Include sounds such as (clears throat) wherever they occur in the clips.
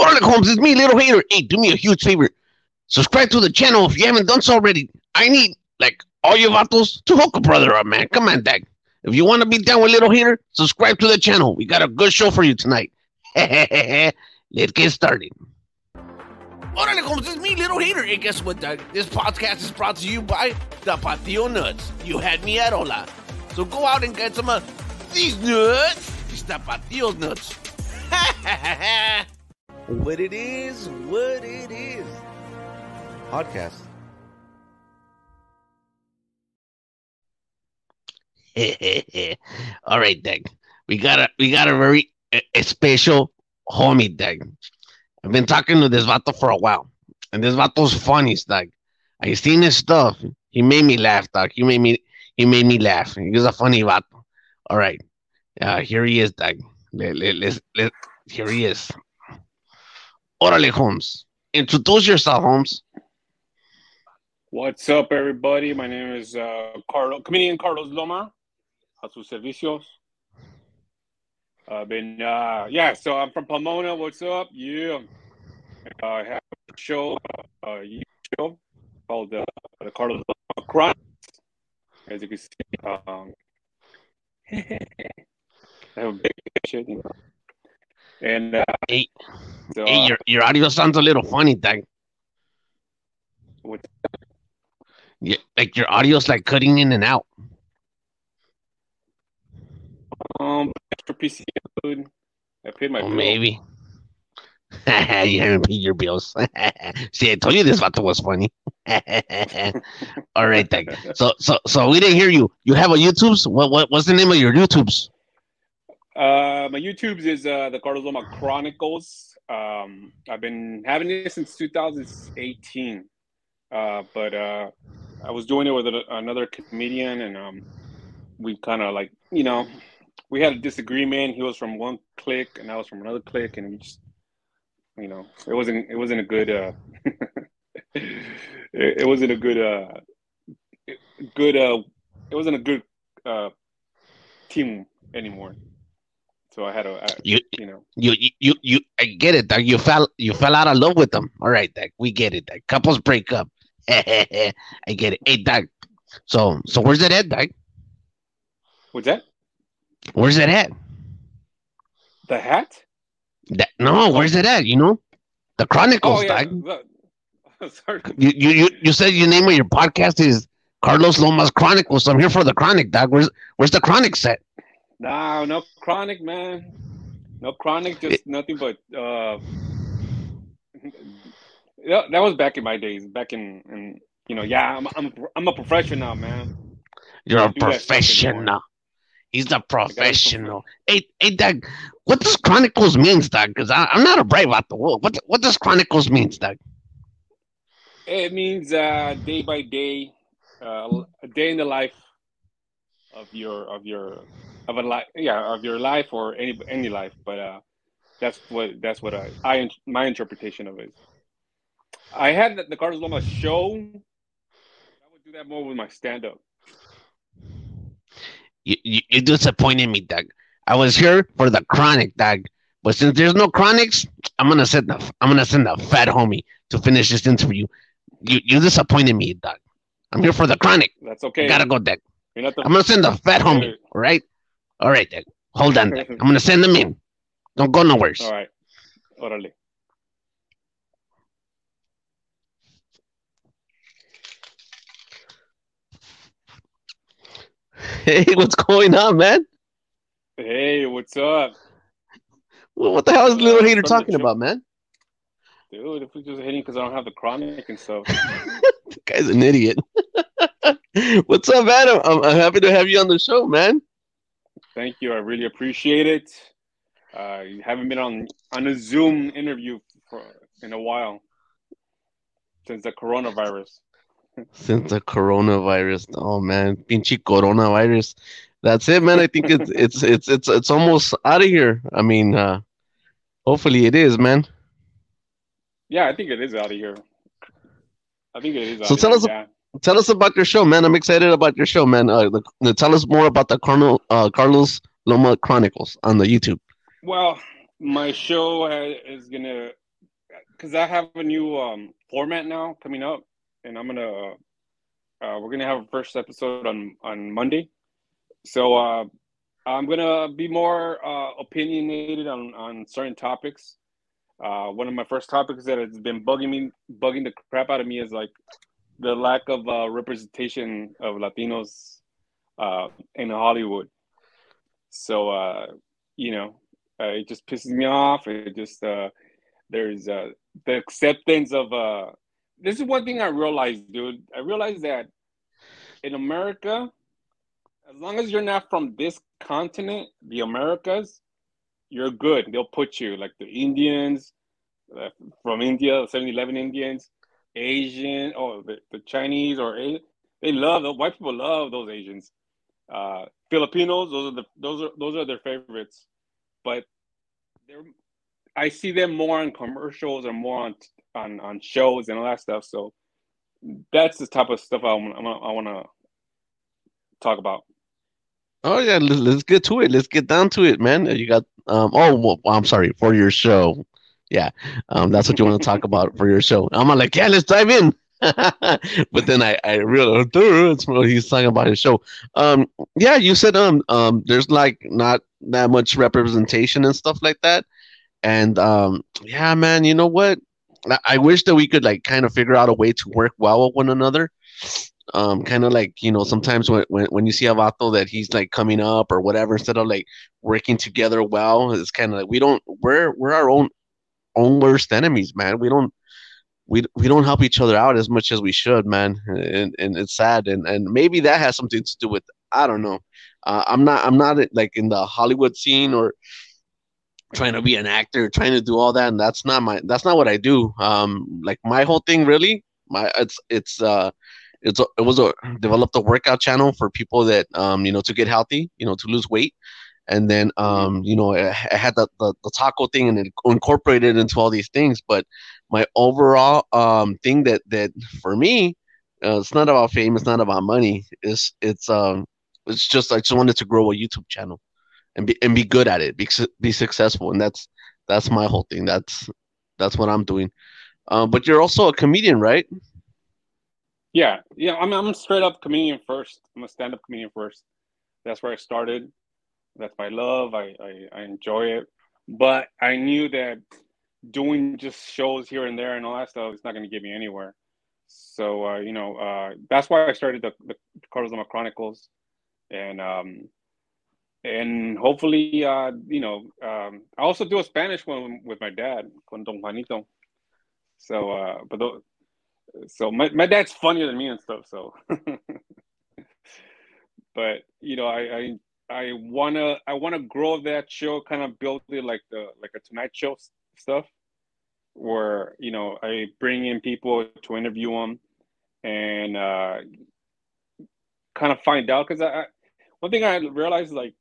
Orale Holmes, it's me, Little Hater. Hey, do me a huge favor. Subscribe to the channel if you haven't done so already. I need, like, all you vatos to hook a brother up, man. Come on, Dag. If you want to be down with Little Hater, subscribe to the channel. We got a good show for you tonight. (laughs) Let's get started. Orale Holmes, it's me, Little Hater. And guess what, Doug? This podcast is brought to you by Tapatio Nuts. You had me at Hola. So go out and get some of these nuts. These Tapatio nuts. (laughs) what it is, what it is. Podcast. (laughs) All right, Dag. We got a we got a very a, a special homie, Dag. I've been talking to this vato for a while, and this vato's funny, Dag. I seen his stuff. He made me laugh, Dag. He made me he made me laugh. He was a funny vato. All right, uh, here he is, Dag. Let, let, let, here he is. Orale, Holmes. Introduce yourself, Holmes. What's up, everybody? My name is uh, Carlos, comedian Carlos Loma, a sus servicios. I've been, uh, yeah, so I'm from Pomona. What's up? Yeah. Uh, I have a show, uh, a show called uh, the Carlos Loma Crime. As you can see, um, (laughs) I have a big shit, you know. And uh, Hey, so, hey uh, your, your audio sounds a little funny, what- Yeah, like your audio's like cutting in and out. um, extra PC food. I paid my Oh, bill. maybe. (laughs) you haven't paid your bills. (laughs) See, I told you this vato was funny. (laughs) All right, Dag. So, so, so we didn't hear you. You have a YouTube's? What, what, what's the name of your YouTube's? Uh, my YouTube's is uh, the Carlos Loma Chronicles. Um, I've been having it since 2018, uh, but uh, I was doing it with a, another comedian, and um, we kind of like you know we had a disagreement. He was from one clique, and I was from another clique, and we just you know it wasn't it wasn't a good uh, (laughs) it, it wasn't a good uh, good uh, it wasn't a good uh, team anymore. So I had to, I, You, you know, you, you, you. I get it, Dag. You fell, you fell out of love with them. All right, Dag. We get it, Dag. Couples break up. (laughs) I get it. Hey, Dag. So, so where's it at, Dag? what's that? Where's it at? The hat? That, no, where's oh. it at? You know, the Chronicles, Oh yeah. The- (laughs) Sorry. You, you, you, you said your name of your podcast is Carlos Lomas Chronicles. So I'm here for the Chronic, Dag. Where's, where's the Chronic set? No, no chronic, man. No chronic, just nothing but. uh that was back in my days. Back in, in you know, yeah, I'm, I'm, I'm a professional, man. You're a do that stuff professional. He's a professional. Hey, hey, Doug, what does Chronicles means, Doug? Because I'm not a brave out the world. What, what does Chronicles means, Doug? It means uh, day by day, uh, a day in the life of your of your of a life, yeah, of your life or any any life. But uh, that's what that's what I, I my interpretation of it. I had the, the Carlos Loma show. I would do that more with my stand up. You, you, you disappointed me, Doug. I was here for the Chronic, Doug. But since there's no Chronics, I'm gonna send the I'm gonna send the fat homie to finish this interview. You you disappointed me, Doug. I'm here for the Chronic. That's okay. Gotta go, Doug. You're not the I'm gonna send the fat homie. All right, all right, Doug. Hold on, Doug. I'm gonna send them in. Don't go nowhere. all right. Orale. (laughs) Hey, what's going on, man? Hey, what's up, Well, what the hell is Little Uh, Hater talking about, man? dude? If we just hitting because I don't have the chronic and stuff. (laughs) The guy's an idiot. (laughs) What's up, Adam? I'm, I'm happy to have you on the show, man. Thank you. I really appreciate it. Uh, you haven't been on on a Zoom interview for in a while since the coronavirus. (laughs) Since the coronavirus, oh man, pinchy coronavirus. That's it, man. I think it's (laughs) it's it's it's it's almost out of here. I mean, uh hopefully it is, man. Yeah, I think it is out of here. I think it is. Out So of tell here, us- yeah. Tell us about your show, man. I'm excited about your show, man. Uh, the, the- tell us more about the uh, Carlos Loma Chronicles on the YouTube. Well, my show is gonna because I have a new um, format now coming up, and I'm gonna uh, we're gonna have a first episode on on Monday. So uh, I'm gonna be more uh, opinionated on on certain topics. Uh, one of my first topics that has been bugging me, bugging the crap out of me, is like the lack of uh, representation of Latinos uh, in Hollywood. So uh, you know, uh, it just pisses me off. It just uh, there's uh, the acceptance of this is one thing I realized, dude. I realized that in America, as long as you're not from this continent, the Americas, you're good. They'll put you like the Indians from India, 7-Eleven Indians, Asian, or the, the Chinese, or they love the white people love those Asians. Uh, Filipinos, those are the those are those are their favorites, but they're I see them more on commercials or more on on on shows and all that stuff. So that's the type of stuff I want I want to talk about. Oh yeah, let's, let's get to it. Let's get down to it, man. You got um. Oh, well, I'm sorry for your show. Yeah, um, that's what you want to talk about for your show. I'm like, yeah, let's dive in. (laughs) but then I I realized that's what he's talking about his show. Um, yeah, you said um um there's like not that much representation and stuff like that, and um yeah, man, you know what? I, I wish that we could like kind of figure out a way to work well with one another um kind of like you know sometimes when, when when you see a vato that he's like coming up or whatever instead of like working together well it's kind of like we don't we're we're our own own worst enemies man. We don't we we don't help each other out as much as we should man. And and it's sad. And and maybe that has something to do with i don't know. Uh, i'm not i'm not like in the hollywood scene or trying to be an actor trying to do all that. And that's not my that's not what i do. Um like my whole thing really my it's it's uh it's it was a developed a workout channel for people that um you know to get healthy, you know to lose weight, and then um you know I, I had the, the, the taco thing and it incorporated into all these things. But my overall um thing that that for me, uh, it's not about fame, it's not about money. It's it's um it's just I just wanted to grow a YouTube channel and be and be good at it, be be successful, and that's that's my whole thing. That's that's what I'm doing. Um, but you're also a comedian, right? Yeah, yeah. I'm I'm straight up comedian first. I'm a stand up comedian first. That's where I started. That's my love. I, I, I enjoy it. But I knew that doing just shows here and there and all that stuff is not going to get me anywhere. So uh, you know, uh, that's why I started the, the Carlos Loma Chronicles, and um, and hopefully, uh, you know, um, I also do a Spanish one with my dad, con Don Juanito. So, uh, but the, so my, my dad's funnier than me and stuff so (laughs) but you know i i i want to i want to grow that show kind of build it like the like a tonight show stuff where you know i bring in people to interview them and uh kind of find out because I, I one thing i realized like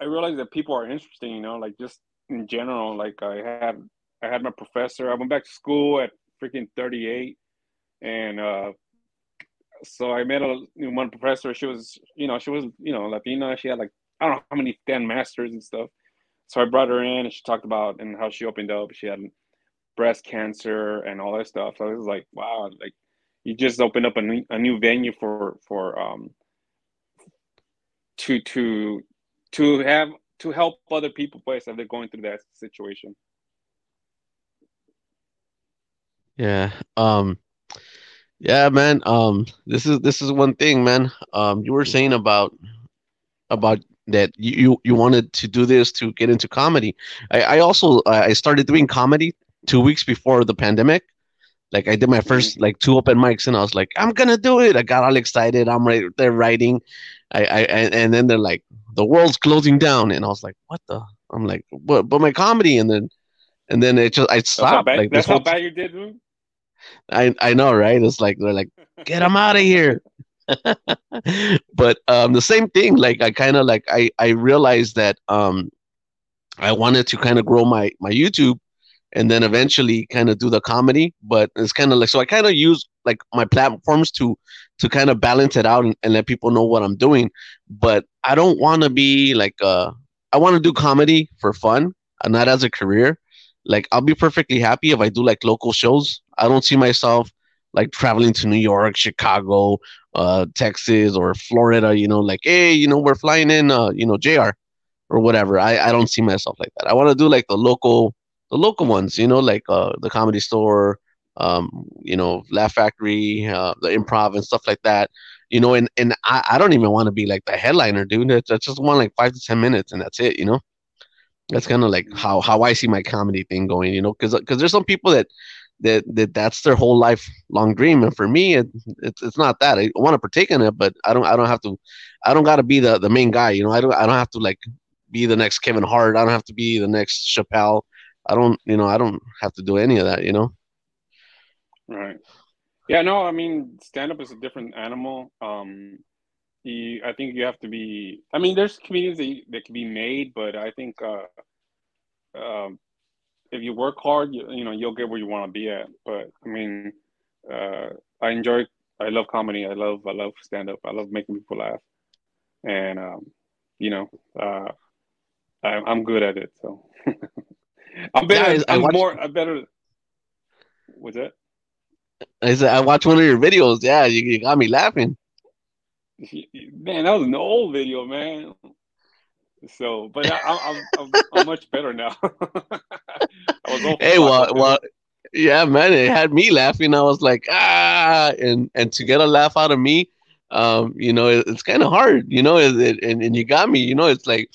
i realized that people are interesting you know like just in general like i had i had my professor i went back to school at freaking 38 and uh, so I met a one professor. She was, you know, she was, you know, Latina. She had like I don't know how many ten masters and stuff. So I brought her in, and she talked about and how she opened up. She had breast cancer and all that stuff. So it was like, wow, like you just opened up a new, a new venue for for um to to to have to help other people, place if they're going through that situation. Yeah. Um yeah, man. Um, this is this is one thing, man. Um, you were saying about about that you you wanted to do this to get into comedy. I, I also I started doing comedy two weeks before the pandemic. Like I did my first mm-hmm. like two open mics, and I was like, I'm gonna do it. I got all excited. I'm right there writing. I, I and then they're like, the world's closing down, and I was like, what the? I'm like, but but my comedy, and then and then it just I stopped. That's how bad, like that's how bad you did, dude? I I know, right? It's like they're like, get them out of here. (laughs) but um, the same thing, like I kind of like I I realized that um, I wanted to kind of grow my my YouTube, and then eventually kind of do the comedy. But it's kind of like so I kind of use like my platforms to to kind of balance it out and, and let people know what I'm doing. But I don't want to be like uh I want to do comedy for fun, and not as a career like I'll be perfectly happy if I do like local shows. I don't see myself like traveling to New York, Chicago, uh, Texas, or Florida. You know, like hey, you know, we're flying in, uh, you know, Jr. or whatever. I I don't see myself like that. I want to do like the local, the local ones. You know, like uh, the Comedy Store, um, you know, Laugh Factory, uh, the Improv, and stuff like that. You know, and and I, I don't even want to be like the headliner, dude. I just want like five to ten minutes, and that's it. You know that's kind of like how how I see my comedy thing going, you know, because because there's some people that that that that's their whole lifelong dream, and for me, it, it's not that. I want to partake in it, but I don't I don't have to, I don't got to be the the main guy, you know. I don't I don't have to like be the next Kevin Hart. I don't have to be the next Chappelle. I don't you know I don't have to do any of that, you know. Right. Yeah. No. I mean, stand up is a different animal. Um, you, I think you have to be. I mean, there's comedians that, that can be made, but I think uh, um, if you work hard, you, you know, you'll get where you want to be at. But I mean, uh, I enjoy. I love comedy. I love. I love stand up. I love making people laugh, and um, you know, uh, I, I'm good at it. So (laughs) I'm better. Yeah, I, I'm watch, more. I'm better. What's that? I said I watched one of your videos. Yeah, you, you got me laughing. Man, that was an old video, man. So, but I, am I'm, I'm much better now. (laughs) hey, well, well, yeah, man, it had me laughing. I was like, ah, and and to get a laugh out of me, um, you know, it, it's kind of hard, you know, it, it, and and you got me, you know, it's like,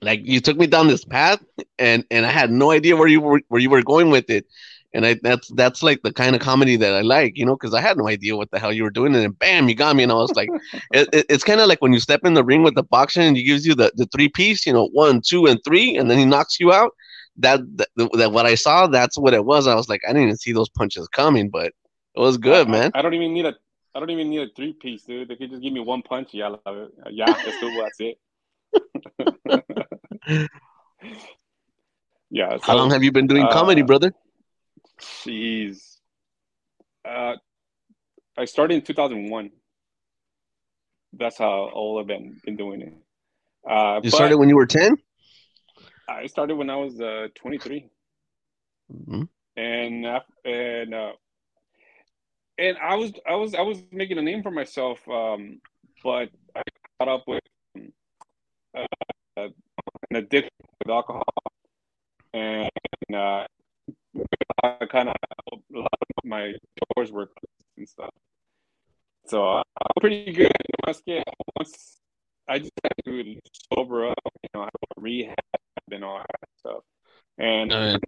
like you took me down this path, and and I had no idea where you were where you were going with it, and I that's that's like the kind of comedy that I like, you know, because I had no idea what the hell you were doing, and then bam, you got me, and I was like, (laughs) it, it, it's kind of like when you step in the ring with the boxer and he gives you the the three piece, you know, one, two, and three, and then he knocks you out. That, that that what I saw, that's what it was. I was like, I didn't even see those punches coming, but it was good, I, man. I, I don't even need a I don't even need a three piece, dude. They could just give me one punch. Yeah, yeah, that's good. That's it. (laughs) (laughs) yeah. So, How long have you been doing uh, comedy, brother? Jeez. Uh, I started in 2001. That's how old I've been been doing it. Uh, you started when you were 10? I started when I was uh, 23. Mm-hmm. And and uh, and I was I was I was making a name for myself, um, but I caught up with uh, an addiction with alcohol, and uh, kind of a lot of my doors were closed and stuff. So uh, I'm pretty good. Once, once I just had to sober up, you know, rehab and all that stuff. And uh,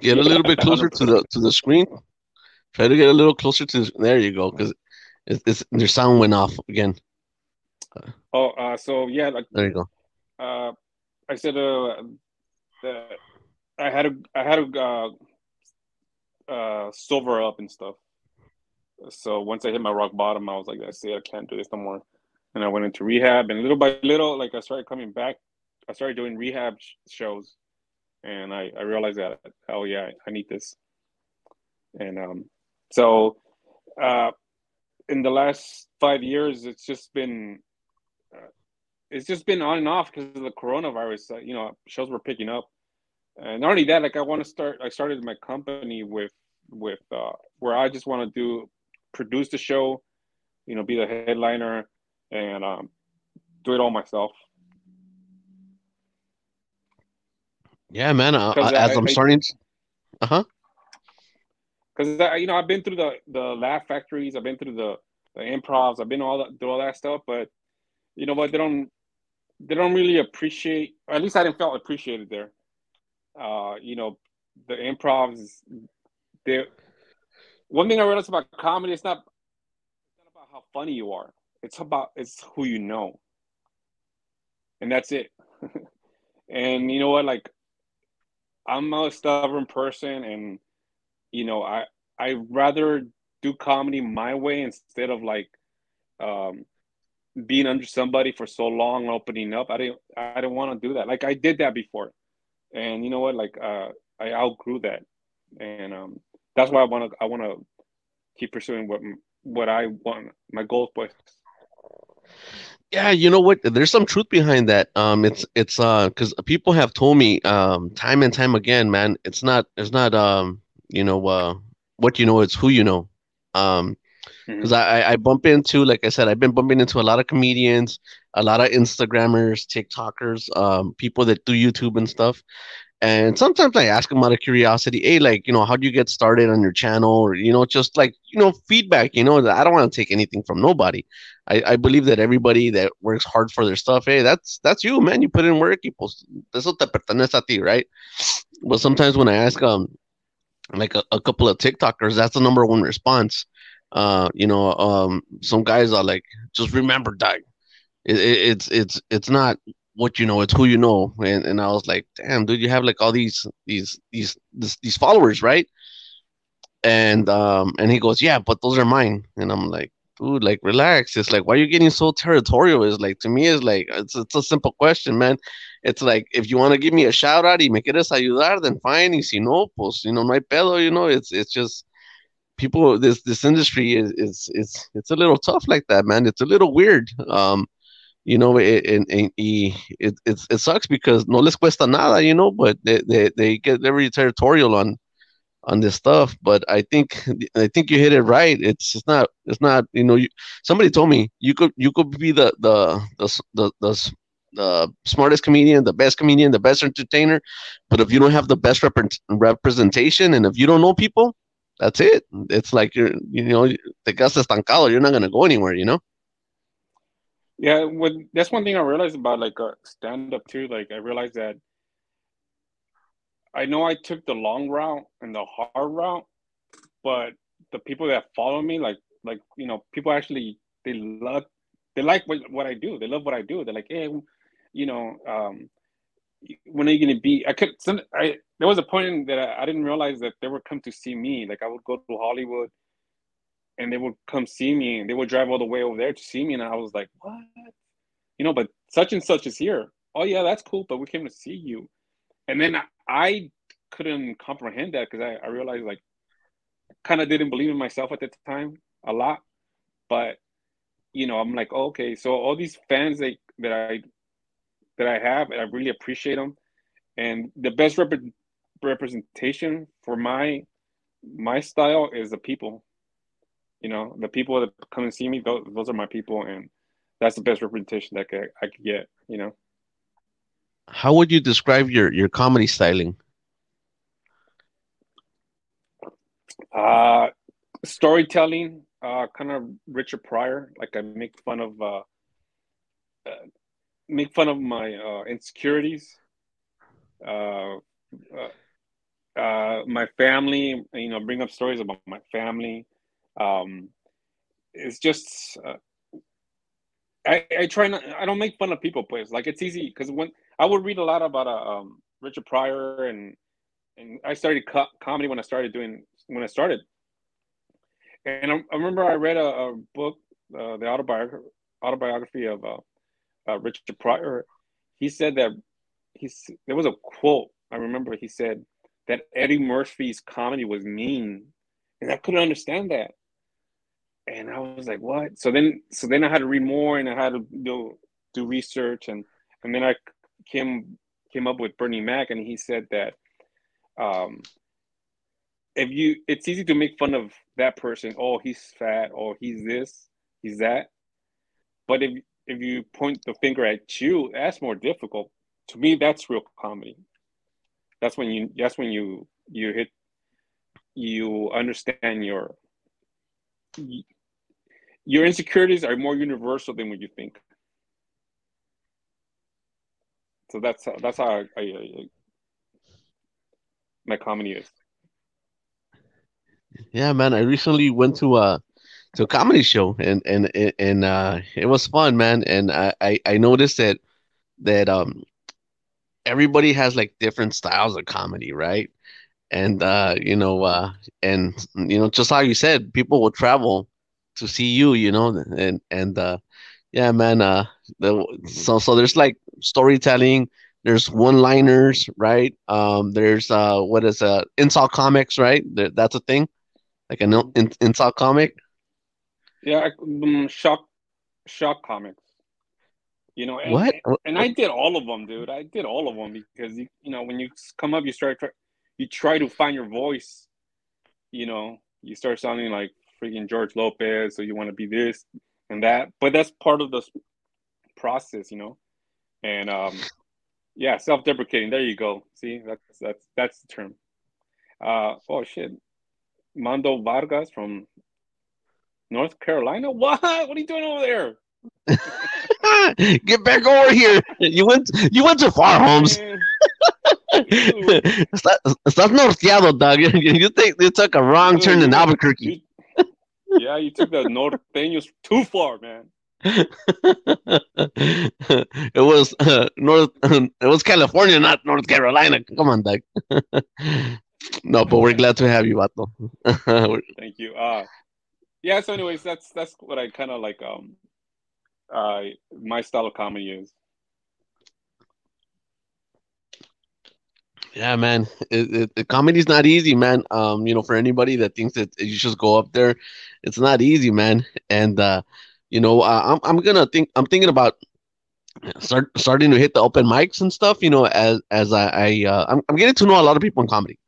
get a little bit closer to the to the screen. Try to get a little closer to. There you go, because it's, it's their sound went off again. Oh, uh, so yeah, like there you go. Uh, I said uh, I had to I had to uh, sober up and stuff. So once I hit my rock bottom, I was like, I say I can't do this no more. And I went into rehab, and little by little, like I started coming back. I started doing rehab sh- shows, and I, I realized that oh yeah, I need this. And um, so uh, in the last five years, it's just been uh, it's just been on and off because of the coronavirus. Uh, you know, shows were picking up, and not only that, like I want to start. I started my company with with uh, where I just want to do produce the show, you know, be the headliner, and um, do it all myself. Yeah, man. Uh, as I, am starting, uh huh. Because you know, I've been through the the laugh factories, I've been through the the improvs, I've been all that, through all that stuff, but you know what? They don't they don't really appreciate. Or at least I didn't feel appreciated there. Uh, you know, the improvs there one thing I realized about comedy, it's not, it's not about how funny you are. It's about it's who you know. And that's it. (laughs) and you know what? Like I'm a stubborn person and you know, I I rather do comedy my way instead of like um being under somebody for so long opening up. I didn't I didn't want to do that. Like I did that before. And you know what? Like uh I outgrew that. And um that's why I want to I want to keep pursuing what what I want my goals was. Yeah, you know what? There's some truth behind that. Um, it's it's uh, because people have told me um time and time again, man. It's not it's not um you know uh what you know, it's who you know. Um, because I I bump into like I said, I've been bumping into a lot of comedians, a lot of Instagrammers, TikTokers, um, people that do YouTube and stuff. And sometimes I ask them out of curiosity, hey, like, you know, how do you get started on your channel? Or, you know, just like, you know, feedback, you know, I don't want to take anything from nobody. I, I believe that everybody that works hard for their stuff, hey, that's that's you, man. You put in work, y pues, eso te pertenece a ti, right? But sometimes when I ask um like a, a couple of TikTokers, that's the number one response. Uh, you know, um, some guys are like, just remember, Doug, it, it, it's it's it's not what you know, it's who you know. And and I was like, damn, dude, you have like all these these these this, these followers, right? And um and he goes, yeah, but those are mine. And I'm like, dude, like relax. It's like, why are you getting so territorial? It's like to me, it's like it's it's a simple question, man. It's like if you want to give me a shout out y me quieres ayudar, then fine. Y si no, pues you know, my pedo. You know, it's it's just people. This this industry is is it's it's a little tough like that, man. It's a little weird. Um, you know, it, and, and it, it, it sucks because no les cuesta nada, you know, but they, they, they get very territorial on on this stuff. But I think I think you hit it right. It's it's not it's not you know you, somebody told me you could you could be the the the the, the the smartest comedian, the best comedian, the best entertainer, but if you don't have the best rep- representation and if you don't know people, that's it. It's like you're you know te quedas estancado. You're not gonna go anywhere. You know. Yeah, when that's one thing I realized about like uh, stand up too. Like I realized that I know I took the long route and the hard route, but the people that follow me, like like you know, people actually they love they like what, what I do. They love what I do. They're like, hey, you know, um, when are you gonna be? I could. Some, I there was a point that I, I didn't realize that they would come to see me. Like I would go to Hollywood and they would come see me and they would drive all the way over there to see me and i was like what? You know but such and such is here. Oh yeah that's cool but we came to see you. And then i, couldn't comprehend that because I, I realized like kind of didn't believe in myself at the time a lot but you know i'm like oh, okay so all these fans that, that i that i have i really appreciate them and the best rep- representation for my my style is the people you know, the people that come and see me, those, those are my people, and that's the best representation that I could, I could get. You know. How would you describe your your comedy styling? Uh, storytelling, uh, kind of Richard Pryor. Like I make fun of, uh, uh make fun of my uh, insecurities, uh, uh, uh, my family. You know, bring up stories about my family um, it's just uh, I, I try not I don't make fun of people please like it's easy because when I would read a lot about uh, um, Richard Pryor and and I started co- comedy when I started doing when I started. And I, I remember I read a, a book uh, the autobiography autobiography of uh, uh, Richard Pryor. He said that he's there was a quote I remember he said that Eddie Murphy's comedy was mean and I couldn't understand that and I was like, what? So then, so then I had to read more, and I had to do do research, and and then I came came up with Bernie Mac, and he said that um, if you, it's easy to make fun of that person. Oh, he's fat. Oh, he's this. He's that. But if if you point the finger at you, that's more difficult. To me, that's real comedy. That's when you. That's when you you hit. You understand your your insecurities are more universal than what you think. So that's that's how I, I, I, my comedy is. Yeah, man. I recently went to a to a comedy show and and and uh, it was fun, man. And I, I I noticed that that um everybody has like different styles of comedy, right? And uh, you know, uh, and you know, just like you said, people will travel to see you, you know, and and uh, yeah, man. Uh, the, so so there's like storytelling. There's one-liners, right? Um, there's uh, what is uh, insult comics, right? That's a thing, like an in, insult comic. Yeah, um, shock, shock comics. You know, and, What? And I did all of them, dude. I did all of them because you, you know when you come up, you start you try to find your voice. You know, you start sounding like freaking George Lopez, so you want to be this and that. But that's part of the process, you know. And um, yeah, self-deprecating. There you go. See, that's that's that's the term. Uh, oh shit, Mando Vargas from North Carolina. (laughs) What? What are you doing over there? (laughs) Get back over here. You went you went too far, Holmes. (laughs) Estás estás norteado, dog. (laughs) You think you took a wrong turn in Albuquerque. (laughs) yeah, you took the norteños too far, man. (laughs) it was uh, North. it was California, not North Carolina. Come on, Doug. no, but we're glad to have you, Vato. Thank you. Uh yeah, so anyways, that's that's what I kind of like um uh my style of comedy is. Yeah, man. It, it, it- comedy's not easy, man. Um, you know, for anybody that thinks that you just go up there, it's not easy, man. And uh, you know, uh, I'm I'm gonna think. I'm thinking about start starting to hit the open mics and stuff. You know, as as I, I uh, I'm I'm getting to know a lot of people in comedy,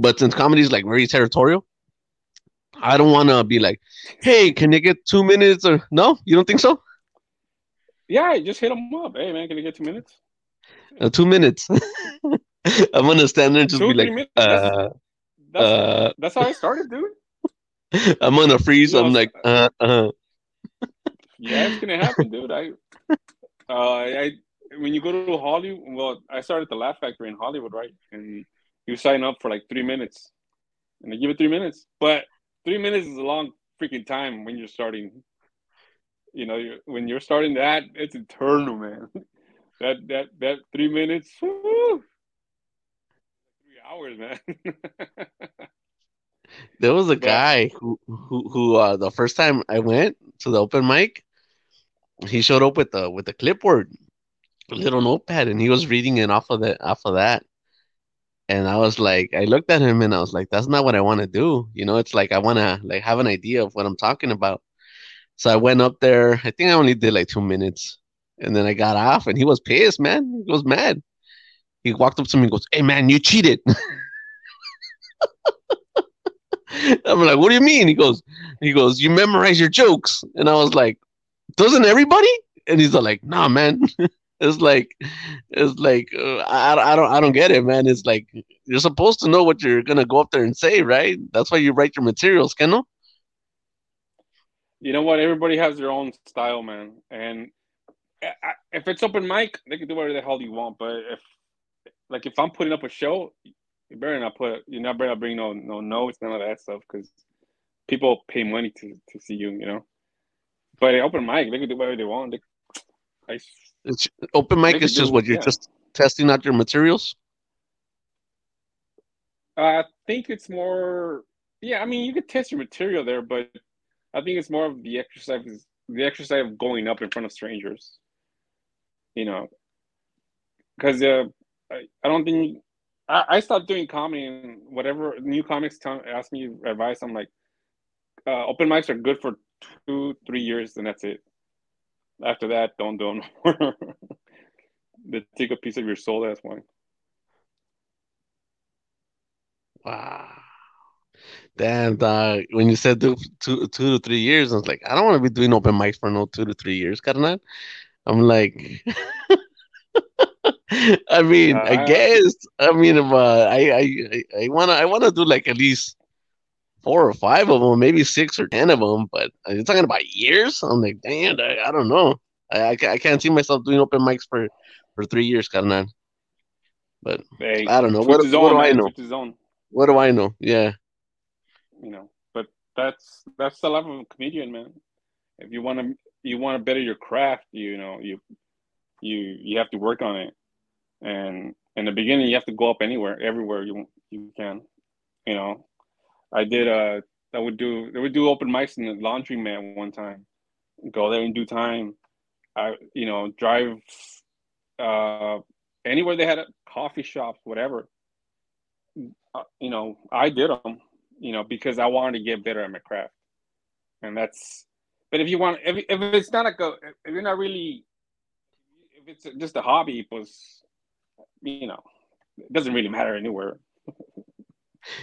but since comedy is like very territorial. I don't want to be like, hey, can you get two minutes or no? You don't think so? Yeah, just hit them up. Hey man, can you get two minutes? Uh, two minutes. (laughs) (laughs) I'm gonna stand there and just Two, be like, minutes. That's, uh, that's, uh, that's how I started, dude. (laughs) I'm gonna freeze. You know, I'm like, uh, uh. (laughs) Yeah, it's gonna happen, dude. I, uh, I when you go to Hollywood, well, I started the Laugh Factory in Hollywood, right? And you sign up for like three minutes, and they give it three minutes. But three minutes is a long freaking time when you're starting. You know, you're, when you're starting that, it's eternal, man. That that that three minutes, hours, man. (laughs) There was a guy who who who uh the first time I went to the open mic, he showed up with the with a clipboard, a little notepad, and he was reading it off of the off of that. And I was like, I looked at him and I was like, that's not what I want to do. You know, it's like I want to like have an idea of what I'm talking about. So I went up there. I think I only did like two minutes, and then I got off, and he was pissed, man. He was mad. He walked up to me and goes, "Hey, man, you cheated." (laughs) I'm like, what do you mean? He goes, he goes, you memorize your jokes, and I was like, doesn't everybody? And he's like, nah, man. (laughs) it's like, it's like, uh, I, I don't, I don't get it, man. It's like you're supposed to know what you're gonna go up there and say, right? That's why you write your materials, Keno. you know what? Everybody has their own style, man. And I- if it's open mic, they can do whatever the hell you want. But if, like, if I'm putting up a show, you better not put, you not better not bring no no notes, none of that stuff, because people pay money to to see you, you know. But open mic, they can do whatever they want. They, I, It's open mic is just do- what you're yeah. just testing out your materials. I think it's more, yeah. I mean, you could test your material there, but I think it's more of the exercise, the exercise of going up in front of strangers. You know, because uh, I, I don't think I, I stopped doing comedy and whatever new comics tell, ask me advice. I'm like, uh, open mics are good for two, three years, and that's it. After that, don't do them. (laughs) they take a piece of your soul. That's why. Wow. Damn, dog. When you said do, two, two to three years, I was like, I don't want to be doing open mics for no two to three years, carnal. I'm like, (laughs) (laughs) I mean, I Uh, guess. I mean, but I, I, I- I wanna, I wanna do like at least four or five of them, maybe six or ten of them. But you're talking about years. I'm like, damn, I, I don't know. I, I, I can't see myself doing open mics for, for three years, carnal. But Hey, I don't know. What, what own, do I know? to his own. What do I know? Yeah. you know but that's that's the life of a comedian man if you want to you want to better your craft you know you you you have to work on it and in the beginning you have to go up anywhere everywhere you you can you know. I did uh i would do they would do open mics in the laundry man one time. Go there in due time. I you know drive uh anywhere they had a coffee shops whatever. Uh, you know i did them you know, because I wanted to get better at my craft. And that's, but if you want, if, if it's not like a, if you're not really if it's just a hobby, pues, you know, it doesn't really matter anywhere.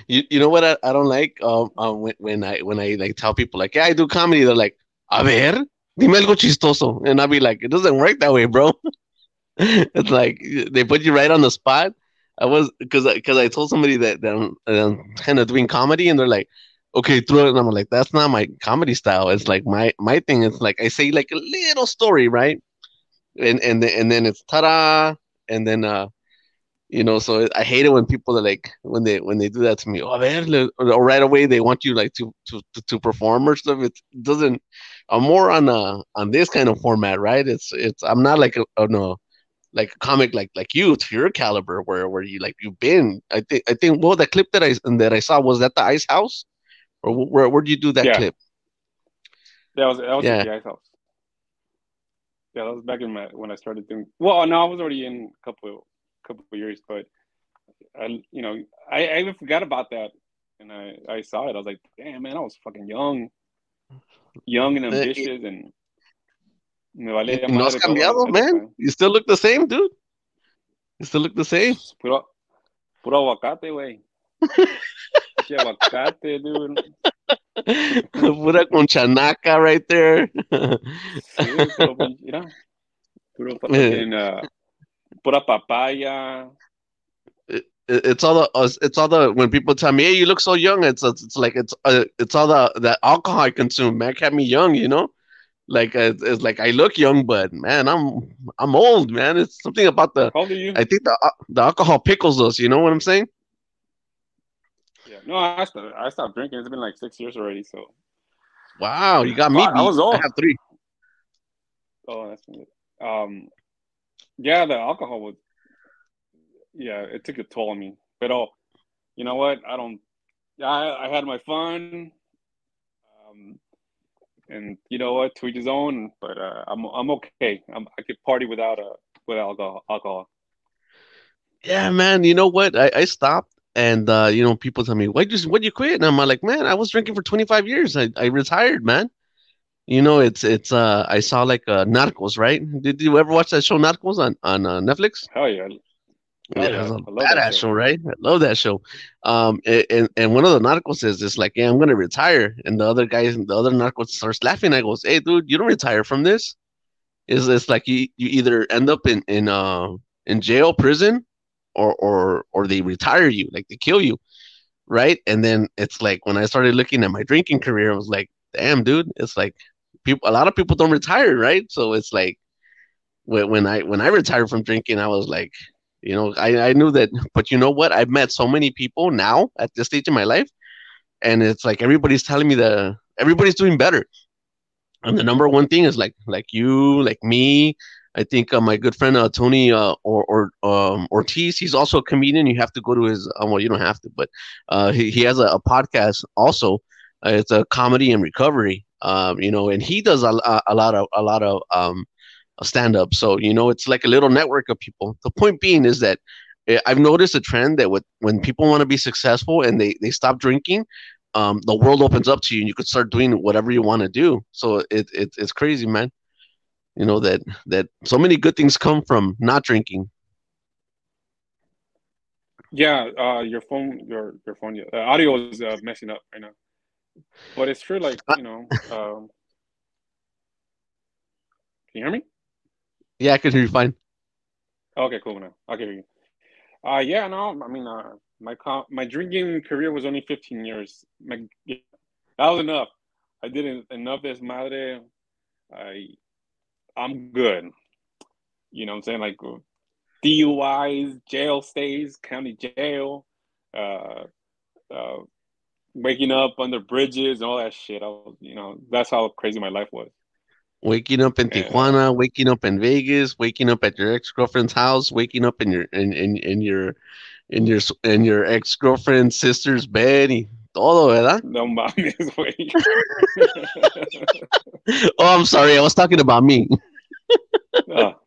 You, you know what I, I don't like? Um, um when, when I when I like tell people like yeah I do comedy they're like a ver dime algo chistoso. And I'll be like it doesn't work that way bro. (laughs) It's like they put you right on the spot. I was because because I told somebody that, that I'm, I'm kind of doing comedy and they're like okay throw it and I'm like that's not my comedy style. It's like my my thing. Is like I say like a little story right? And and and then it's ta-da and then uh you know so i hate it when people are like when they when they do that to me oh man or right away they want you like to to to perform or stuff it doesn't i'm more on uh on this kind of format right it's it's i'm not like a, a no like a comic like like you to your caliber where where you like you've been i think i think well the clip that i that i saw was that the ice house or where where did you do that Yeah. clip That was that was Yeah. at the ice house. Yeah, that was back in my when I started doing. Well, no, I was already in a couple couple of years, but I, you know, I, I even forgot about that, and I I saw it. I was like, damn, man, I was fucking young, young and Eh, ambitious, and me vale no has cambiado man. you still look the same dude. You still look the same. Puro, puro aguacate, güey. Aguacate, dude. (laughs) Pura con chanaca right there. Sí, puro, mira, puro fucking, (laughs) uh, pura papaya. It- it's all the it's all the when people tell me, "Hey, you look so young." It's it's, it's like it's uh, it's all the that alcohol I consume, man, kept me young, you know. Like uh, it's, like I look young, but man, I'm I'm old, man. It's something about the How old are you? I think the uh, the alcohol pickles us. You know what I'm saying? Yeah. No, I stopped, I stopped drinking. It's been like six years already. So, Wow, you got me. I was old. I have three. oh, that's good. Um, yeah, the alcohol was, yeah, it took a toll on me. But oh, you know what? I don't. I, I had my fun. Um, and you know what? To his own. But uh, I'm I'm okay. I'm, I could party without a without alcohol. Yeah, man. You know what? I, I stopped, and uh, you know, people tell me, "Why just why'd you quit?" And I'm like, "Man, I was drinking for 25 years. I, I retired, man." You know, it's it's uh, I saw like uh, Narcos, right? Did you ever watch that show Narcos on on uh, Netflix? Hell yeah. Yeah, yeah, it's love that show. show, right? I love that show. Um, and and one of the narcos says it's like, yeah, I'm gonna retire, and the other guys, the other narcos starts laughing. I goes, hey, dude, you don't retire from this. Is it's like you you either end up in in uh in jail, prison, or or or they retire you, like they kill you, right? And then it's like when I started looking at my drinking career, I was like, damn, dude, it's like people, a lot of people don't retire, right? So it's like when when I when I retired from drinking, I was like. You know, I, I knew that, but you know what? I've met so many people now at this stage in my life, and it's like everybody's telling me that everybody's doing better. And the number one thing is like like you, like me. I think uh, my good friend uh, Tony uh, or or um, Ortiz, he's also a comedian. You have to go to his. Uh, well, you don't have to, but uh, he he has a, a podcast also. It's a comedy and recovery. Um, you know, and he does a, a, lot of a lot of um, stand up. So, you know, it's like a little network of people. The point being is that eh, I've noticed a trend that with, when people want to be successful and they, they stop drinking, um, the world opens up to you and you could start doing whatever you want to do. So it, it, it's crazy, man. You know, that, that so many good things come from not drinking. Yeah, uh, your phone, your your phone, uh, audio is uh, messing up right now. But it's true, like you know. Um, can you hear me? Yeah, I can hear you fine. Okay, cool. Now I can hear you. Uh, yeah, no, I mean, uh, my co- my drinking career was only 15 years. My, yeah, that was enough. I did en- enough this madre. I, I'm good. You know what I'm saying? Like DUIs, jail stays, county jail, uh, uh, waking up under bridges and all that shit. I was, you know, that's how crazy my life was. Waking up in Yeah. Tijuana, waking up in Vegas, waking up at your ex girlfriend's house, waking up in your in, in, in your in your in your ex girlfriend's sister's bed, y todo, ¿verdad? No mames, güey. (laughs) Oh, I'm sorry, I was talking about me. Ah. (laughs)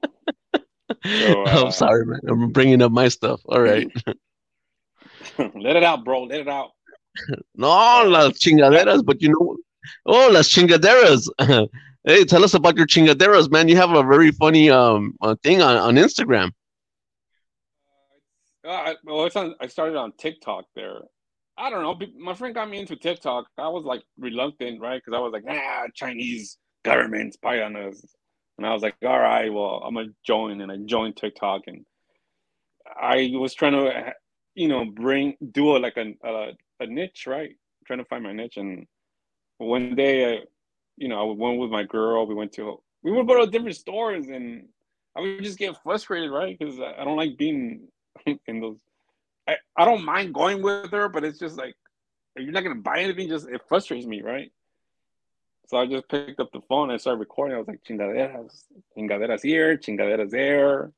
So, uh, I'm sorry, man. I'm bringing up my stuff. All right. (laughs) let it out, bro. Let it out. No, las chingaderas, but you know, oh, las chingaderas. (laughs) Hey, tell us about your chingaderas, man. You have a very funny um uh, thing on, on Instagram. Uh, I, well, it's on, I started on TikTok there. I don't know. My friend got me into TikTok. I was like reluctant, right? Because I was like, ah, Chinese government spy on us. And I was like, all right, well, I'm gonna join, and I joined TikTok, and I was trying to, you know, bring do a, like a, a, a niche, right? Trying to find my niche, and one day, I, you know, I went with my girl. We went to we would go to different stores, and I would just get frustrated, right? Because I don't like being (laughs) in those. I, I don't mind going with her, but it's just like you're not gonna buy anything. Just it frustrates me, right? So I just picked up the phone and started recording. I was like, chingaderas, chingaderas here, chingaderas there.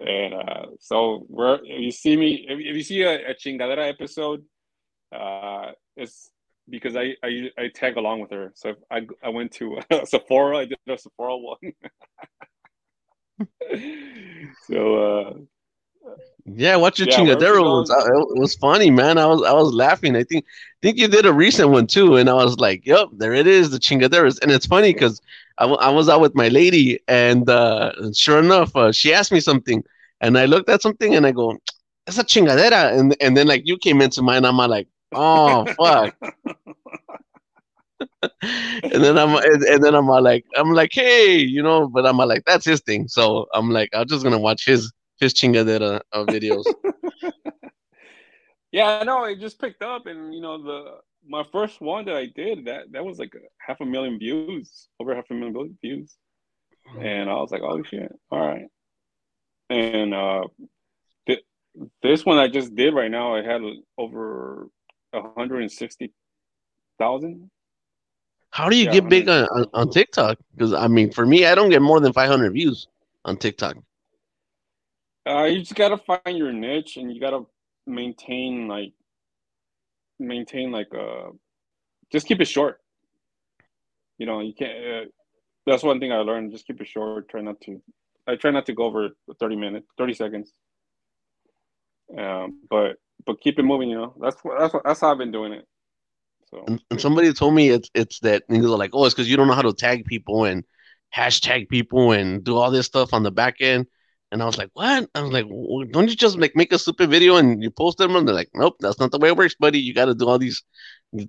And uh, so where if you see me, if, if you see a, a chingadera episode, uh, it's because I, I I tag along with her. So I I went to (laughs) Sephora. I did a Sephora one. (laughs) so uh, yeah, your yeah, chingadera was uh, it was funny, man. I was I was laughing. I think think you did a recent one too, and I was like, "Yep, there it is, the chingaderas." And it's funny because I, w- I was out with my lady, and uh, sure enough, uh, she asked me something, and I looked at something, and I go, "It's a chingadera," and and then like you came into mine, I'm like, "Oh fuck." and then I'm and, and, then I'm like I'm like hey you know but I'm like that's his thing so I'm like I'm just gonna watch his his chingadera uh, videos. (laughs) yeah, I know. It just picked up, and you know the my first one that I did that that was like half a million views, over half a million views, and I was like, oh shit, all right. And uh, th- this one I just did right now, I had over hundred and sixty thousand. How do you yeah, get big on, on, on TikTok? Because I mean, for me, I don't get more than five hundred views on TikTok. Uh, you just gotta find your niche, and you gotta maintain like maintain like uh, just keep it short. You know, you can't. Uh, that's one thing I learned. Just keep it short. Try not to. I try not to go over thirty minutes, thirty seconds. Um, but but keep it moving. You know, that's that's that's how I've been doing it. So and, and somebody told me it's it's that they're like, oh, it's because you don't know how to tag people and hashtag people and do all this stuff on the back end. And I was like, what? I was like, well, don't you just like make a stupid video and you post them? And they're like, nope, that's not the way it works, buddy. You got to do all these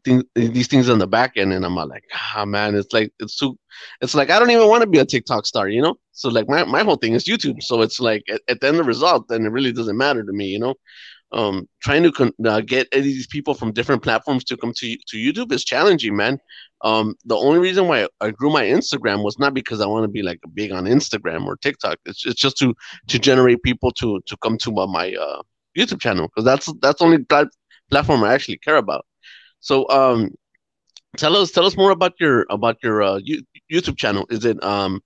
things, these things on the back end. And I'm like, ah, man, it's like, it's too, it's like, I don't even want to be a TikTok star, you know? So like my, my whole thing is YouTube. So it's like at, at the end of the result, then it really doesn't matter to me, you know? Um, trying to con- uh, get these people from different platforms to come to to YouTube is challenging, man. Um, the only reason why I grew my Instagram was not because I want to be like big on Instagram or TikTok. It's, it's just to to generate people to to come to my, my uh, YouTube channel because that's that's only plat- platform I actually care about. So um, tell us tell us more about your about your uh, YouTube channel. Is it um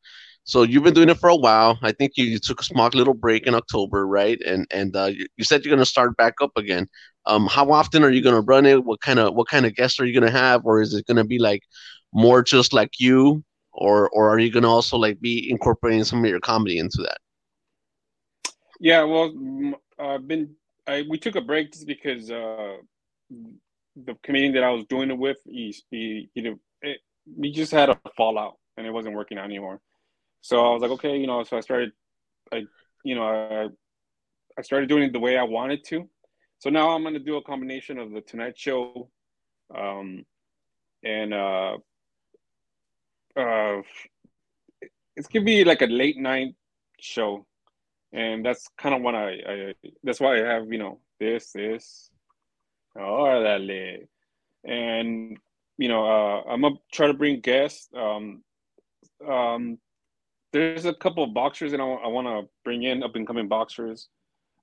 so you've been doing it for a while. I think you, you took a small little break in October, right? And and uh, you, you, said you're going to start back up again. Um, how often are you going to run it? What kind of what kind of guests are you going to have, or is it going to be like more just like you, or or are you going to also like be incorporating some of your comedy into that? Yeah, well, I've been I, we took a break just because uh, the comedian that I was doing it with, he, he, he, we just had a fallout and it wasn't working out anymore. So I was like, okay, you know, so I started, I, you know, I, I started doing it the way I wanted to. So now I'm going to do a combination of the Tonight Show, um, and uh, uh, it's gonna be like a late night show, and that's kind of what I, I, that's why I have you know this this, all that oh, and you know uh, I'm gonna try to bring guests. Um, um, there's a couple of boxers and I, I want to bring in up and coming boxers.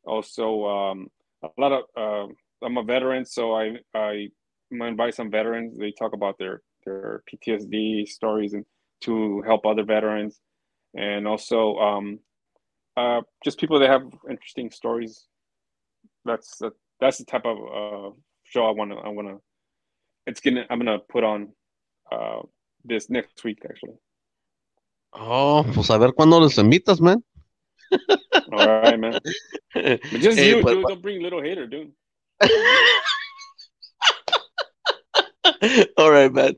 Also, um, a lot of uh, I'm a veteran, so I I invite some veterans. They talk about their their PTSD stories and to help other veterans, and also um, uh, just people that have interesting stories. That's the, that's the type of uh, show I want to I want to. It's gonna I'm gonna put on uh, this next week actually. Oh, pues a ver cuándo los invitas, man. All right, man. But (laughs) just hey, you, but, dude. Don't bring little hater, dude. (laughs) All right, man.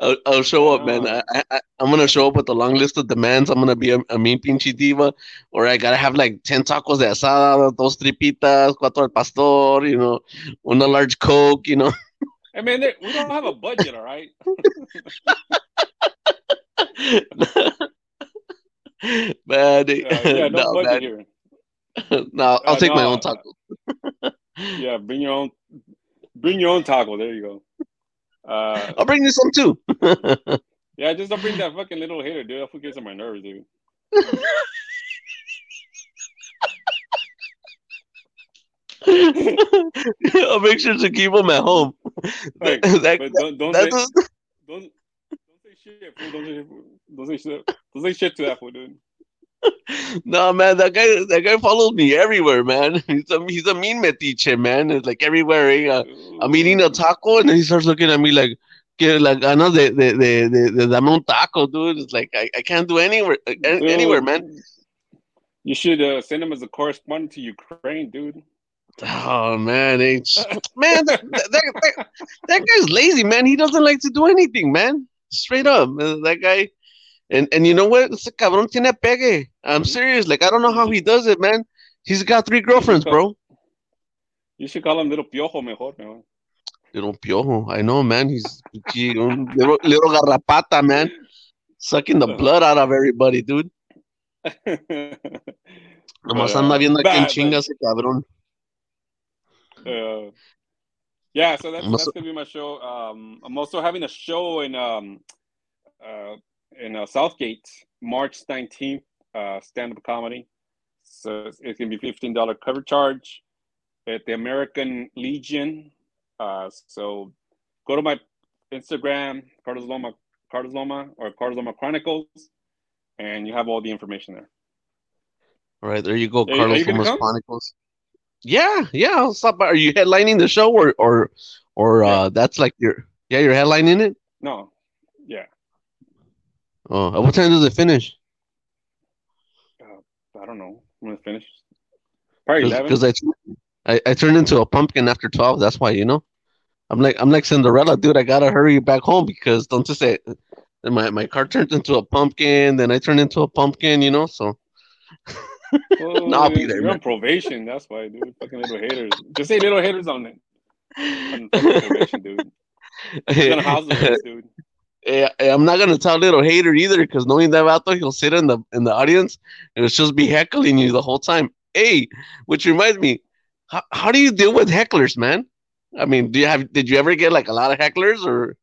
I'll, I'll show up, man. Ah. I, I, I'm gonna show up with a long list of demands. I'm gonna be a, a mean pinche diva, or I gotta have like ten tacos de asada, dos tripitas, cuatro al pastor, you know, una large coke, you know. I mean, we don't have a budget, all right. (laughs) (laughs) man, Uh, yeah, (laughs) no, no, man. here. (laughs) no, I'll Uh, take my own taco. Yeah, bring your own. Bring your own taco. There you go. Uh, I'll bring you some too. yeah, just don't bring that fucking little hater, dude. That gets on my nerves, dude. I'll make sure to keep them at home. Like, That- but don't don't that say, does- don't don't shit, fool. Don't say don't say shit. Don't say shit to that fool, dude. (laughs) no man, that guy that guy follows me everywhere, man. (laughs) He's a he's a mean metiche, man. It's like everywhere. eh, uh, I'm eating a taco and then he starts looking at me like que la ganas de, de, de, de, de dame un taco, dude. It's like I, I can't do anywhere Dude, anywhere, man. You should uh, send him as a correspondent to Ukraine, dude. Oh man, it's, (laughs) man, that, that, that, that guy's lazy, man. He doesn't like to do anything, man. Straight up, that guy. And and you know what? Ese cabrón tiene pegue. I'm serious. Like I don't know how he does it, man. He's got three girlfriends, bro. You should call him Little Piojo mejor, man. Little piojo. I know, man. He's gee, little, little garrapata, man. Sucking the blood out of everybody, dude. (laughs) Nomás uh, anda viendo a quién chinga ese cabrón. Uh, yeah, so that's that's gonna be my show. Um, I'm also having a show in um, uh, in uh, Southgate, March 19th, uh, stand-up comedy. So it's, it's gonna be fifteen dollar cover charge at the American Legion. Uh, so go to my Instagram, Carlos Loma, Carlos Loma, or Carlos Loma Chronicles, and you have all the information there. All right, there you go, Carlos Lomas? Chronicles. Yeah, yeah. I'll stop by. Are you headlining the show or or or uh that's like your yeah, you're headlining it? No, yeah, Oh, at what time does it finish? I don't know. I'm gonna finish. Probably eleven. Because I, I I turned into a pumpkin after twelve. That's why you know. I'm like I'm like Cinderella, dude. I gotta hurry back home because don't just say my my car turned into a pumpkin, then I turned into a pumpkin, you know. So (laughs) No, I'll be there, You're man. on probation. That's why, dude. Fucking little haters. Just say little haters on it. On probation, dude. Gonna house arrest, dude. (laughs) I'm not gonna tell little hater either, because knowing that vato, he'll sit in the in the audience and it's just be heckling you the whole time. Hey, which reminds me, how, how do you deal with hecklers, man? I mean, do you have did you ever get like a lot of hecklers or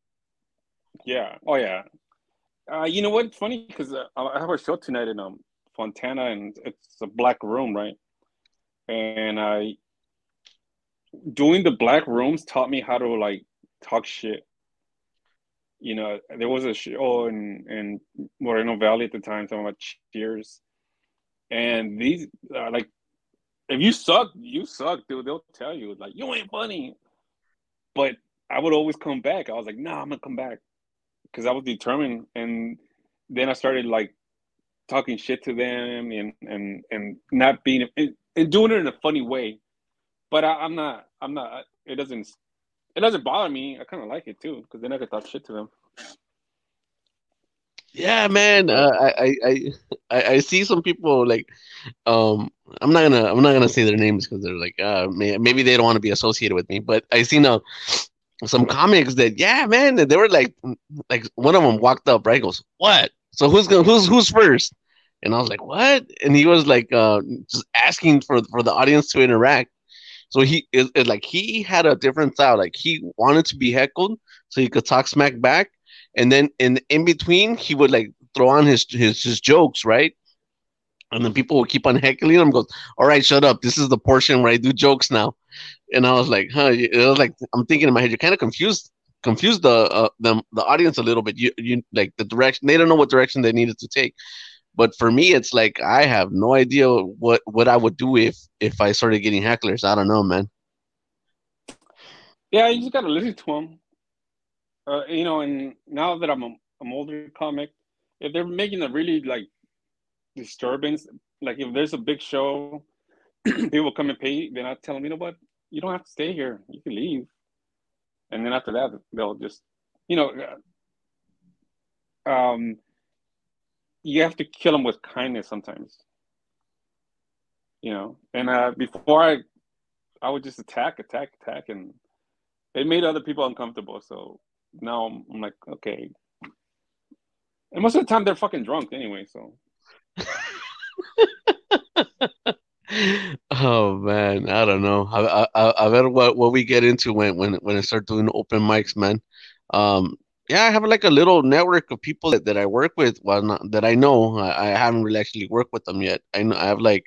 Yeah. Oh yeah. Uh, you know what? It's funny because uh, I have a show tonight in um Fontana, and it's a black room, right? And I doing the black rooms taught me how to like talk shit. You know, there was a show in in Moreno Valley at the time, talking about Cheers, and these uh, like, if you suck, you suck, dude. They'll tell you like you ain't funny, but I would always come back. I was like, nah, I'm gonna come back because I was determined. And then I started like talking shit to them and and and not being and, and doing it in a funny way. But I, I'm not. I'm not. It doesn't. It doesn't bother me. I kind of like it too because then I could talk shit to them. Yeah, man. Uh, I, I, I, I see some people like, um, I'm not gonna, I'm not gonna say their names because they're like, uh, may, maybe they don't want to be associated with me. But I seen uh, some comics that, yeah, man, they were like, like one of them walked up, right? Goes, what? So who's gonna, who's, who's first? And I was like, what? And he was like, uh, just asking for for the audience to interact. So he is like he had a different style. Like he wanted to be heckled so he could talk smack back and then in in between he would like throw on his his, his jokes right and then people would keep on heckling him goes all right shut up this is the portion where i do jokes now and i was like huh it was like i'm thinking in my head you're kind of confused confused the uh, the, the audience a little bit you you like the direction they don't know what direction they needed to take but for me it's like i have no idea what what i would do if if i started getting hecklers i don't know man Yeah, you just gotta listen to them. Uh, you know, and now that I'm a, I'm older comic, if they're making a really like disturbance, like if there's a big show, (clears throat) people come and pay, then I tell them, you know what, you don't have to stay here. You can leave. and then after that they'll just, you know, um, you have to kill them with kindness sometimes. You know, and uh, before I, I would just attack, attack, attack, and it made other people uncomfortable. So now I'm, I'm like, okay. And most of the time they're fucking drunk anyway. So. (laughs) oh man, I don't know. I I I bet what what we get into when when when I start doing open mics, man. Um, yeah, I have like a little network of people that, that I work with. Well, not, that I know. I, I haven't really actually worked with them yet. I know I have like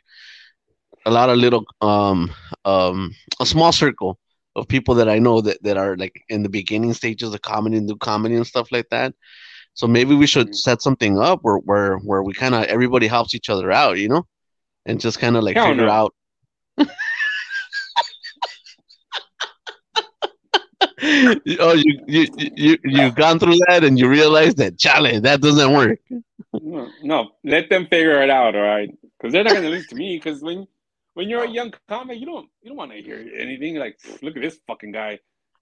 a lot of little um um a small circle of people that I know that that are like in the beginning stages of comedy and do comedy and stuff like that. So maybe we should set something up where where where we kind of everybody helps each other out, you know, and just kind of like Hell figure no. out. (laughs) oh, you you you you've gone through that and you realize that challenge that doesn't work. No, no, let them figure it out, all right? Because they're not going to listen to me. Because when when you're a young comic, you don't you don't want to hear anything like, look at this fucking guy,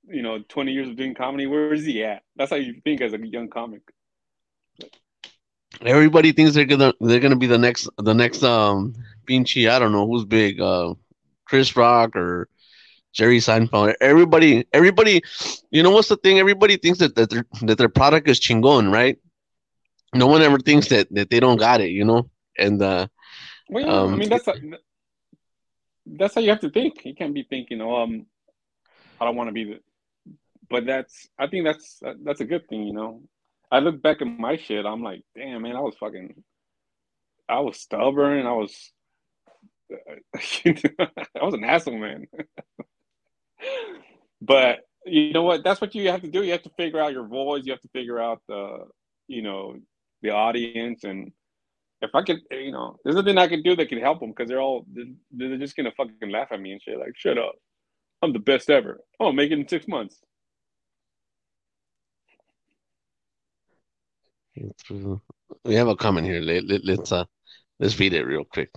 you know, 20 years of doing comedy. Where is he at? That's how you think as a young comic. Everybody thinks they're gonna they're gonna be the next the next um Pinchy. I don't know who's big, uh, Chris Rock or Jerry Seinfeld. Everybody, everybody, you know what's the thing? Everybody thinks that that their that their product is chingon, right? No one ever thinks that that they don't got it, you know. And uh, Well, yeah, I Um, mean that's a, that's how you have to think. You can't be thinking, oh, um, I don't want to be the. But that's I think that's that's a good thing, you know. I look back at my shit. I'm like, damn, man, I was fucking, I was stubborn. I was, (laughs) I was an asshole, man. (laughs) but you know what? That's what you have to do. You have to figure out your voice. You have to figure out the, you know, the audience. And if I could, you know, there's nothing I can do that can help them because they're all they're, just gonna fucking laugh at me and shit. Like, shut up. I'm the best ever. Oh, make it in six months. we have a comment here. Let, let, let's uh let's read it real quick.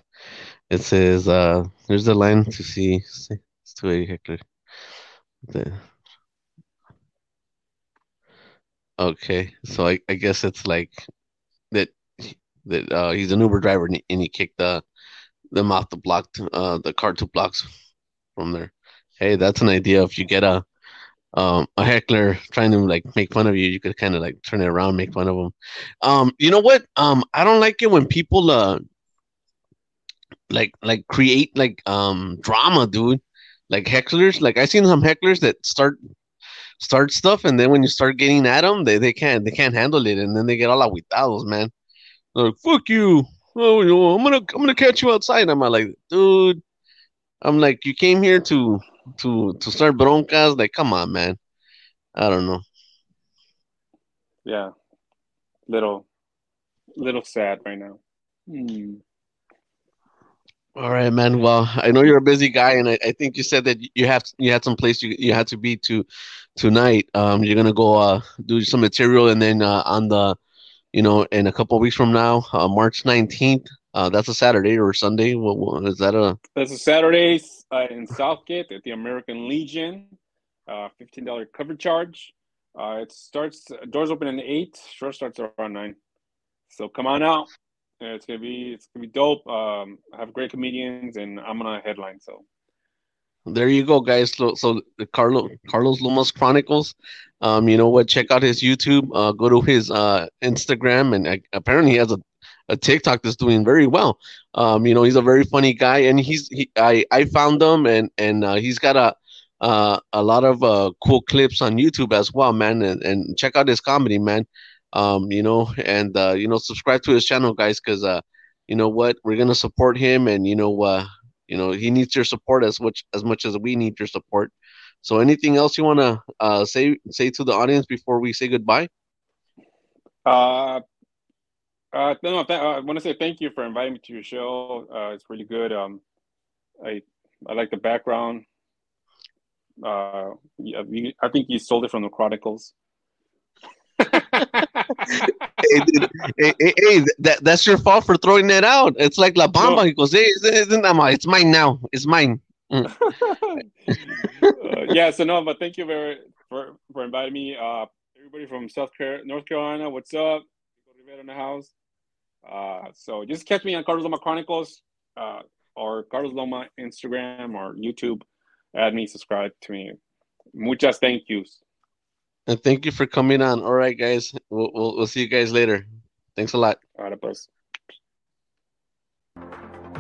It says, uh, "Here's the line to see." see it's two eighty hectare. Okay, so I, I guess it's like that that uh, he's an Uber driver and he, and he kicked the them off the block, to, uh, the car two blocks from there. Hey, that's an idea. If you get a um, a heckler trying to like make fun of you, you could kind of like turn it around, make fun of them. Um, you know what? Um, I don't like it when people uh like like create like um drama, dude. Like hecklers. Like I seen some hecklers that start start stuff, and then when you start getting at them, they, they can't they can't handle it, and then they get all aguitados, man. They're like fuck you. Oh, you know, I'm gonna I'm gonna catch you outside. I'm like, dude. I'm like, you came here to to to start broncas. Like, come on, man. I don't know. Yeah, little, little sad right now. Hmm. All right, man. Well, I know you're a busy guy, and I, I think you said that you have you had some place you you had to be to tonight. Um, you're gonna go uh do some material, and then uh, on the, you know, in a couple weeks from now, uh, March 19th. Uh, that's a Saturday or Sunday. What, what is that a? That's a Saturday uh, in Southgate at the American Legion. Uh, fifteen dollar cover charge. Uh, it starts doors open at eight. Show starts around nine. So come on out. Uh, It's gonna be it's gonna be dope. Um, I have great comedians, and I'm gonna headline. So There you go, guys. So, so the Carlo Carlos Lomas Chronicles. Um, you know what? Check out his YouTube. Uh, go to his uh Instagram, and uh, apparently he has a, a TikTok that's doing very well. Um, you know, he's a very funny guy, and he's he, I I found him, and and uh, he's got a uh a lot of uh cool clips on YouTube as well, man. And and check out his comedy, man. Um, you know, and uh, you know, subscribe to his channel, guys, because uh, you know what, we're gonna support him, and you know, uh, you know, he needs your support as much as much as we need your support. So, anything else you wanna uh say say to the audience before we say goodbye? Uh, uh, no, th- I want to say thank you for inviting me to your show. Uh, it's really good. Um, I I like the background. Uh, I think you sold it from the Chronicles. Hey, hey, hey, that that's your fault for throwing that out. It's like La Bamba. No. He goes, hey, it's, it's, it's mine now. It's mine. (laughs) uh, yeah, so no, but thank you very for for inviting me. Uh, everybody from South Carolina, North Carolina, what's up? Rivera in the house. Uh, so just catch me on Carlos Loma Chronicles uh, or Carlos Loma Instagram or YouTube. Add me, subscribe to me. Muchas thank yous. And thank you for coming on. All right, guys. We'll, we'll, we'll see you guys later. Thanks a lot. All right.